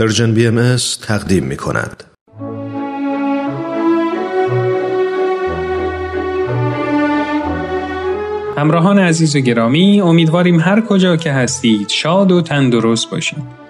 Persian BMS تقدیم می کند. همراهان عزیز و گرامی امیدواریم هر کجا که هستید شاد و تندرست باشید.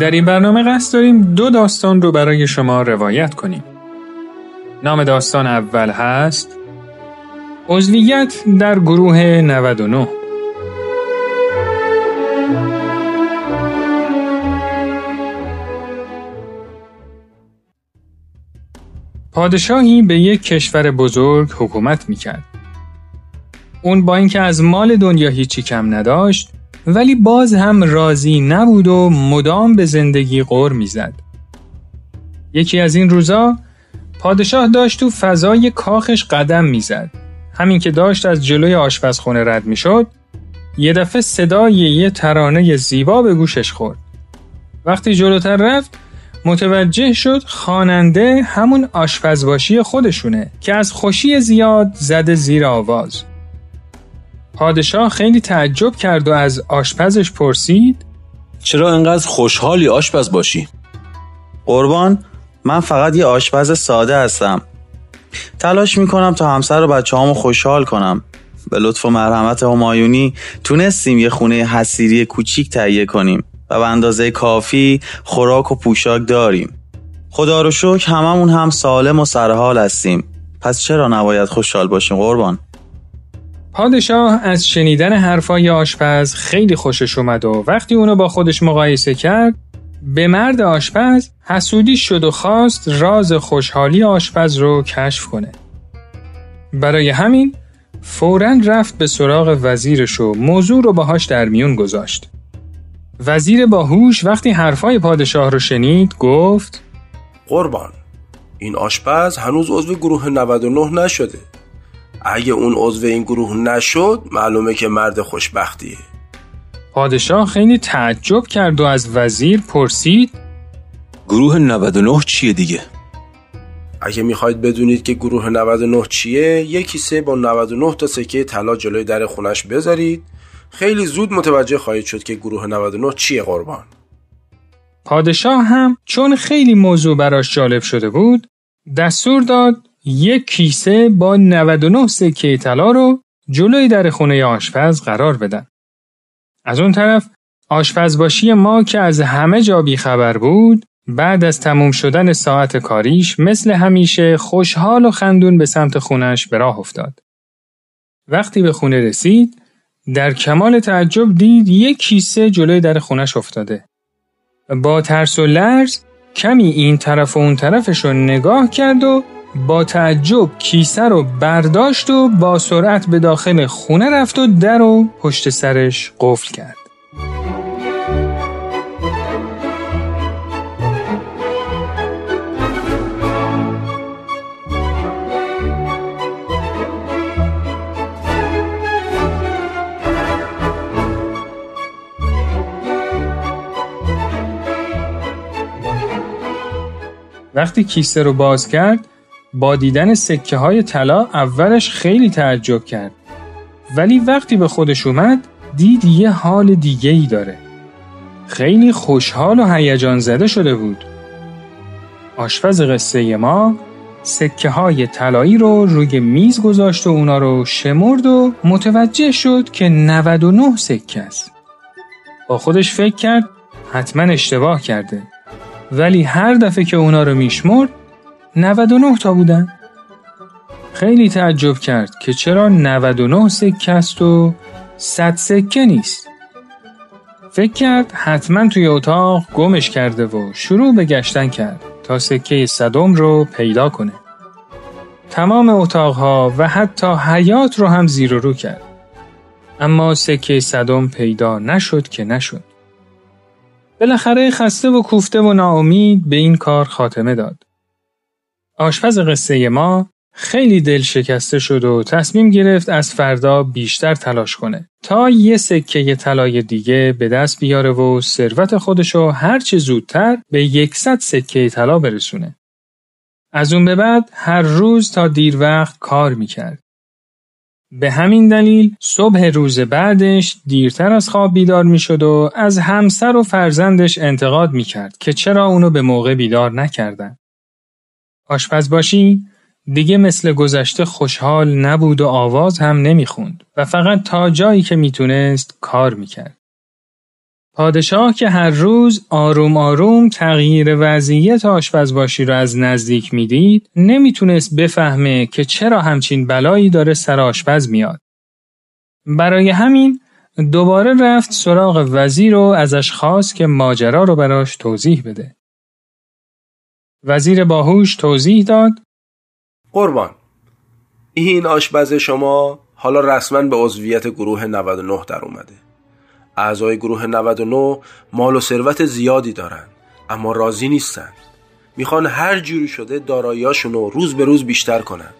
در این برنامه قصد داریم دو داستان رو برای شما روایت کنیم. نام داستان اول هست عضویت در گروه 99 پادشاهی به یک کشور بزرگ حکومت می‌کرد. اون با اینکه از مال دنیا هیچی کم نداشت ولی باز هم راضی نبود و مدام به زندگی غور می‌زد. یکی از این روزا پادشاه داشت تو فضای کاخش قدم می‌زد. همین که داشت از جلوی آشپزخونه رد می‌شد، یه دفعه صدای یه ترانه زیبا به گوشش خورد. وقتی جلوتر رفت، متوجه شد خواننده همون آشپزباشی خودشونه که از خوشی زیاد زده زیر آواز. پادشاه خیلی تعجب کرد و از آشپزش پرسید چرا انقدر خوشحالی آشپز باشی؟ قربان من فقط یه آشپز ساده هستم. تلاش می‌کنم تا همسر و بچه هامو خوشحال کنم. به لطف و مرحمت همایونی تونستیم یه خونه حسیری کوچیک تهیه کنیم و به اندازه کافی خوراک و پوشاک داریم. خدا رو شکر هممون هم سالم و سرحال هستیم. پس چرا نباید خوشحال باشیم قربان؟ پادشاه از شنیدن حرفای آشپز خیلی خوشش اومد و وقتی اونو با خودش مقایسه کرد به مرد آشپز حسودی شد و خواست راز خوشحالی آشپز رو کشف کنه. برای همین فورا رفت به سراغ وزیرش و موضوع رو باهاش در میون گذاشت. وزیر باهوش وقتی حرفای پادشاه رو شنید گفت قربان این آشپز هنوز عضو گروه 99 نشده اگه اون عضو این گروه نشد معلومه که مرد خوشبختیه. پادشاه خیلی تعجب کرد و از وزیر پرسید گروه 99 چیه دیگه؟ اگه می‌خواید بدونید که گروه 99 چیه یه کیسه با 99 تا سکه طلا جلوی در خونش بذارید. خیلی زود متوجه خواهید شد که گروه 99 چیه قربان. پادشاه هم چون خیلی موضوع براش جالب شده بود دستور داد یک کیسه با 99 سکه طلا رو جلوی در خونه آشپز قرار بدن. از اون طرف آشپزباشی ما که از همه جا خبر بود بعد از تموم شدن ساعت کاریش مثل همیشه خوشحال و خندون به سمت خونش به راه افتاد. وقتی به خونه رسید در کمال تعجب دید یک کیسه جلوی در خونش افتاده. با ترس و لرز کمی این طرف و اون طرفش رو نگاه کرد و با تعجب کیسه رو برداشت و با سرعت به داخل خونه رفت و در و پشت سرش قفل کرد. وقتی کیسه رو باز کرد با دیدن سکه های طلا اولش خیلی تعجب کرد. ولی وقتی به خودش اومد دید یه حال دیگه ای داره. خیلی خوشحال و هیجان زده شده بود. آشپز قصه ما سکه های طلایی رو روی میز گذاشت و اونا رو شمرد و متوجه شد که 99 سکه است. با خودش فکر کرد حتما اشتباه کرده. ولی هر دفعه که اونا رو میشمرد 99 تا بودن. خیلی تعجب کرد که چرا 99 سکه است و 100 سکه نیست. فکر کرد حتما توی اتاق گمش کرده و شروع به گشتن کرد تا سکه صدم رو پیدا کنه. تمام اتاقها و حتی حیات رو هم زیر و رو کرد. اما سکه صدم پیدا نشد که نشد. بالاخره خسته و کوفته و ناامید به این کار خاتمه داد. آشپز قصه ما خیلی دل شکسته شد و تصمیم گرفت از فردا بیشتر تلاش کنه تا یه سکه طلای دیگه به دست بیاره و ثروت خودشو هرچه زودتر به یکصد سکه طلا برسونه. از اون به بعد هر روز تا دیر وقت کار می‌کرد. به همین دلیل صبح روز بعدش دیرتر از خواب بیدار می‌شد و از همسر و فرزندش انتقاد می‌کرد که چرا اونو به موقع بیدار نکردن. آشپز باشی دیگه مثل گذشته خوشحال نبود و آواز هم نمی‌خوند و فقط تا جایی که می‌تونست کار می‌کرد. پادشاه که هر روز آروم آروم تغییر وضعیت آشپزباشی را از نزدیک می‌دید نمی‌تونست بفهمه که چرا همچین بلایی داره سر آشپز میاد. برای همین دوباره رفت سراغ وزیر و ازش خواست که ماجرا رو براش توضیح بده. وزیر باهوش توضیح داد. قربان. این آشپز شما حالا رسما به عضویت گروه 99 در اومده. اعضای گروه 99 مال و ثروت زیادی دارن اما راضی نیستن. می‌خوان هر جوری شده داراییاشون رو روز به روز بیشتر کنن.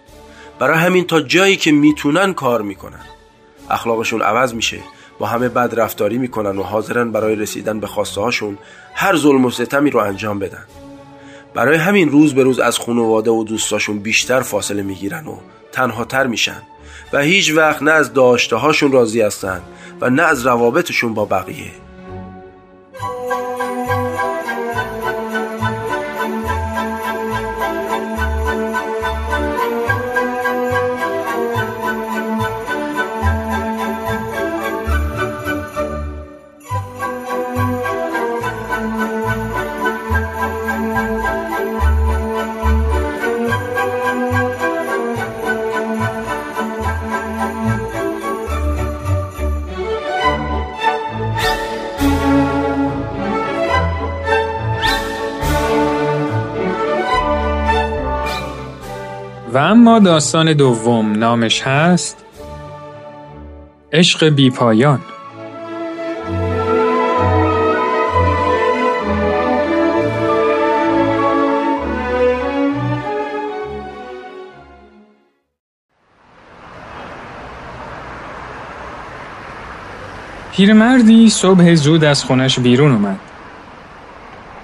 برای همین تا جایی که می‌تونن کار می‌کنن. اخلاقشون عوض میشه با همه بد رفتاری می‌کنن و حاضرن برای رسیدن به خواسته هاشون هر ظلم و ستمی رو انجام بدن. برای همین روز به روز از خانواده و دوستاشون بیشتر فاصله می‌گیرن و تنها تر میشن و هیچ وقت نه از داشته هاشون راضی هستن و نه از روابطشون با بقیه. و اما داستان دوم نامش هست عشق بی پایان پیرمردی صبح زود از خونش بیرون اومد.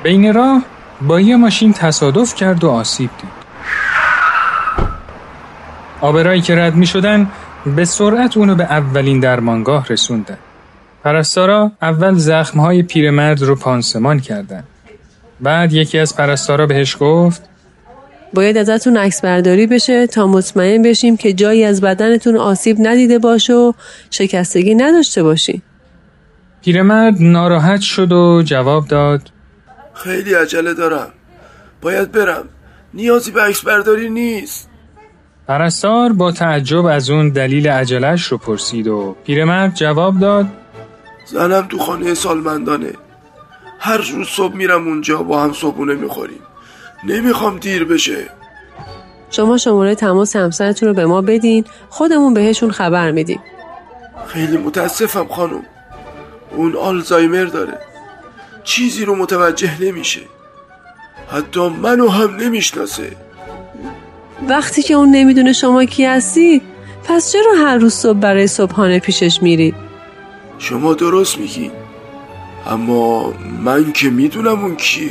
بین راه با یه ماشین تصادف کرد و آسیب دید. آبرایی که رد می شدن به سرعت اونو به اولین درمانگاه رسوندن. پرستارا اول زخمهای پیرمرد رو پانسمان کردن. بعد یکی از پرستارا بهش گفت باید ازتون عکس برداری بشه تا مطمئن بشیم که جایی از بدنتون آسیب ندیده باشه و شکستگی نداشته باشین. پیرمرد ناراحت شد و جواب داد خیلی عجله دارم باید برم نیازی به عکس برداری نیست پرستار با تعجب از اون دلیل عجلش رو پرسید و پیرمرد جواب داد زنم تو خانه سالمندانه. هر روز صبح میرم اونجا با هم صبحونه می‌خوریم. نمی‌خوام دیر بشه. شما شماره تماس همسرتون رو به ما بدین خودمون بهشون خبر میدیم. خیلی متاسفم خانم. اون آلزایمر داره. چیزی رو متوجه نمیشه. حتی منو هم نمی‌شناسه. وقتی که اون نمی‌دونه شما کی هستی پس چرا هر روز صبح برای صبحانه پیشش میرید؟ شما درست میگین اما من که می‌دونم اون کیه